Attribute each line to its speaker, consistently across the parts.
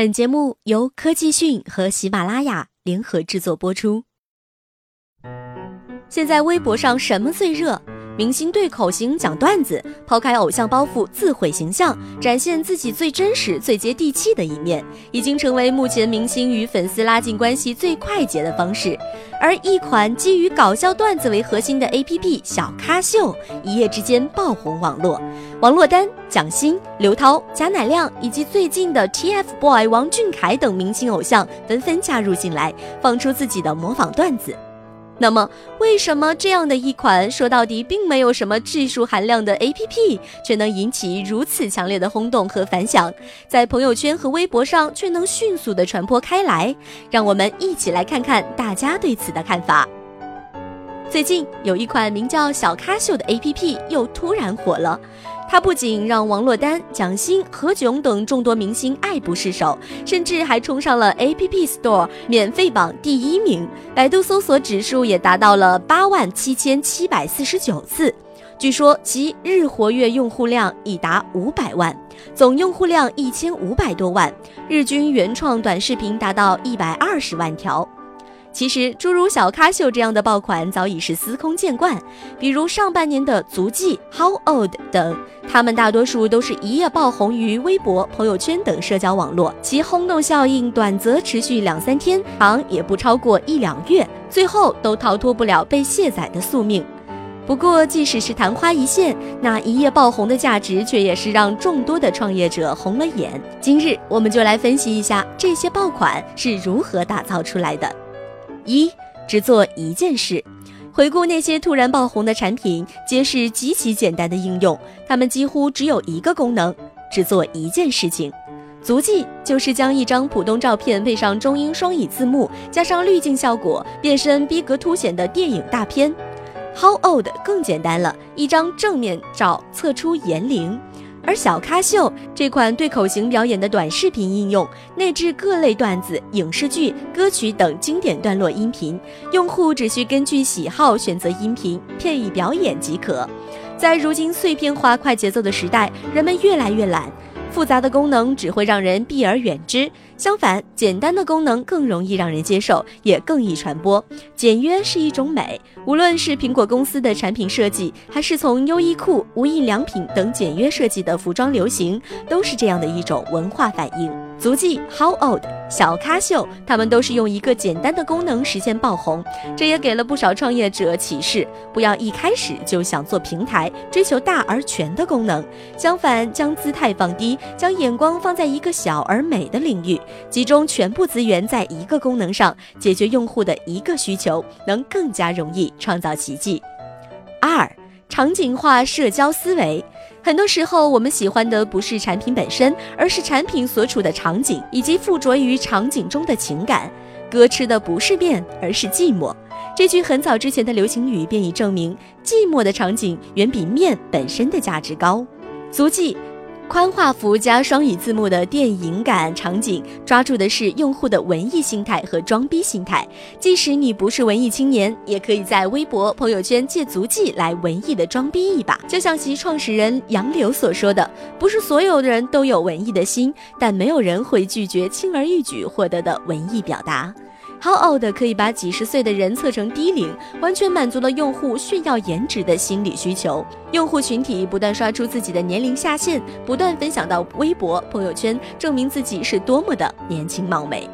Speaker 1: 本节目由科技讯和喜马拉雅联合制作播出。现在微博上什么最热？明星对口型讲段子，抛开偶像包袱，自毁形象，展现自己最真实、最接地气的一面，已经成为目前明星与粉丝拉近关系最快捷的方式。而一款基于搞笑段子为核心的 APP“ 小咖秀”一夜之间爆红网络，王珞丹、蒋欣、刘涛、贾乃亮以及最近的 TFBOY 王俊凯等明星偶像纷纷加入进来，放出自己的模仿段子。那么，为什么这样的一款说到底并没有什么技术含量的 APP，却能引起如此强烈的轰动和反响，在朋友圈和微博上却能迅速的传播开来？让我们一起来看看大家对此的看法。最近有一款名叫“小咖秀”的 APP 又突然火了。它不仅让王珞丹、蒋欣、何炅等众多明星爱不释手，甚至还冲上了 App Store 免费榜第一名，百度搜索指数也达到了八万七千七百四十九次。据说其日活跃用户量已达五百万，总用户量一千五百多万，日均原创短视频达到一百二十万条。其实，诸如小咖秀这样的爆款早已是司空见惯，比如上半年的足迹、How Old 等，他们大多数都是一夜爆红于微博、朋友圈等社交网络，其轰动效应短则持续两三天，长也不超过一两月，最后都逃脱不了被卸载的宿命。不过，即使是昙花一现，那一夜爆红的价值却也是让众多的创业者红了眼。今日，我们就来分析一下这些爆款是如何打造出来的。一只做一件事，回顾那些突然爆红的产品，皆是极其简单的应用，它们几乎只有一个功能，只做一件事情。足迹就是将一张普通照片配上中英双语字幕，加上滤镜效果，变身逼格凸显的电影大片。How old 更简单了，一张正面照测出年龄。而小咖秀这款对口型表演的短视频应用，内置各类段子、影视剧、歌曲等经典段落音频，用户只需根据喜好选择音频，片以表演即可。在如今碎片化、快节奏的时代，人们越来越懒。复杂的功能只会让人避而远之，相反，简单的功能更容易让人接受，也更易传播。简约是一种美，无论是苹果公司的产品设计，还是从优衣库、无印良品等简约设计的服装流行，都是这样的一种文化反应。足迹、How Old、小咖秀，他们都是用一个简单的功能实现爆红，这也给了不少创业者启示：不要一开始就想做平台，追求大而全的功能。相反，将姿态放低，将眼光放在一个小而美的领域，集中全部资源在一个功能上，解决用户的一个需求，能更加容易创造奇迹。二、场景化社交思维。很多时候，我们喜欢的不是产品本身，而是产品所处的场景以及附着于场景中的情感。哥吃的不是面，而是寂寞。这句很早之前的流行语便已证明，寂寞的场景远比面本身的价值高。足迹。宽画幅加双语字幕的电影感场景，抓住的是用户的文艺心态和装逼心态。即使你不是文艺青年，也可以在微博、朋友圈借足迹来文艺的装逼一把。就像其创始人杨柳所说的：“不是所有的人都有文艺的心，但没有人会拒绝轻而易举获得的文艺表达。” How old 可以把几十岁的人测成低龄，完全满足了用户炫耀颜值的心理需求。用户群体不断刷出自己的年龄下限，不断分享到微博、朋友圈，证明自己是多么的年轻貌美。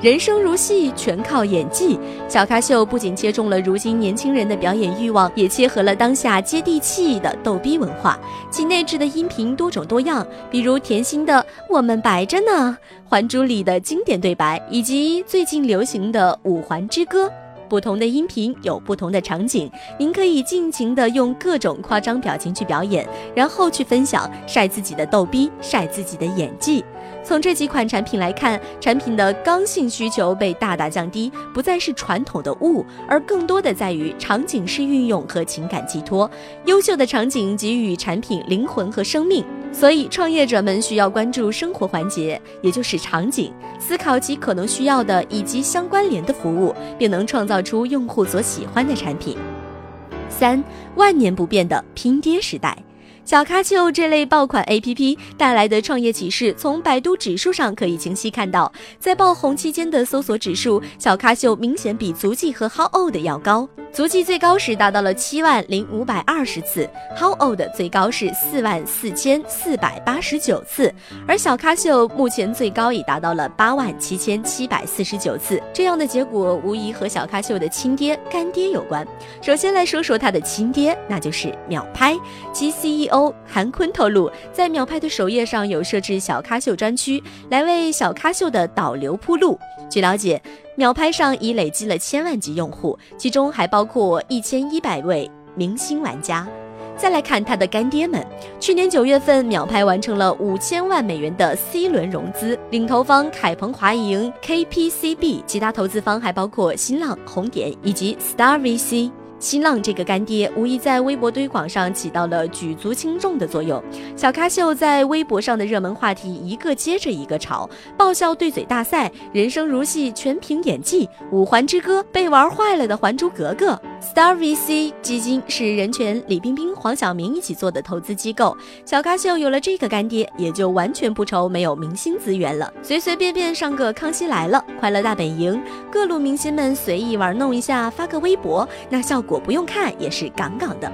Speaker 1: 人生如戏，全靠演技。小咖秀不仅切中了如今年轻人的表演欲望，也切合了当下接地气的逗逼文化。其内置的音频多种多样，比如甜心的“我们白着呢”，《还珠》里的经典对白，以及最近流行的《五环之歌》。不同的音频有不同的场景，您可以尽情的用各种夸张表情去表演，然后去分享晒自己的逗逼，晒自己的演技。从这几款产品来看，产品的刚性需求被大大降低，不再是传统的物，而更多的在于场景式运用和情感寄托。优秀的场景给予产品灵魂和生命。所以，创业者们需要关注生活环节，也就是场景，思考其可能需要的以及相关联的服务，并能创造出用户所喜欢的产品。三万年不变的拼爹时代。小咖秀这类爆款 APP 带来的创业启示，从百度指数上可以清晰看到，在爆红期间的搜索指数，小咖秀明显比足迹和 How Old 要高。足迹最高时达到了七万零五百二十次，How Old 最高是四万四千四百八十九次，而小咖秀目前最高已达到了八万七千七百四十九次。这样的结果无疑和小咖秀的亲爹干爹有关。首先来说说他的亲爹，那就是秒拍。其 C E O 韩坤透露，在秒拍的首页上有设置小咖秀专区，来为小咖秀的导流铺路。据了解。秒拍上已累积了千万级用户，其中还包括一千一百位明星玩家。再来看他的干爹们，去年九月份，秒拍完成了五千万美元的 C 轮融资，领投方凯鹏华盈、KPCB，其他投资方还包括新浪、红点以及 Star VC。新浪这个干爹无疑在微博推广上起到了举足轻重的作用。小咖秀在微博上的热门话题一个接着一个炒，爆笑对嘴大赛、人生如戏全凭演技、五环之歌、被玩坏了的《还珠格格》。Star VC 基金是任泉、李冰冰、黄晓明一起做的投资机构。小咖秀有了这个干爹，也就完全不愁没有明星资源了，随随便便上个《康熙来了》《快乐大本营》，各路明星们随意玩弄一下，发个微博，那效果不用看也是杠杠的。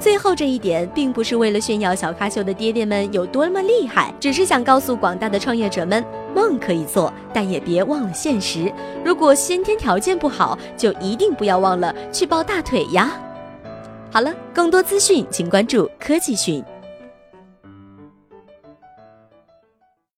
Speaker 1: 最后这一点，并不是为了炫耀小咖秀的爹爹们有多么厉害，只是想告诉广大的创业者们，梦可以做，但也别忘了现实。如果先天条件不好，就一定不要忘了去抱大腿呀。好了，更多资讯请关注科技讯。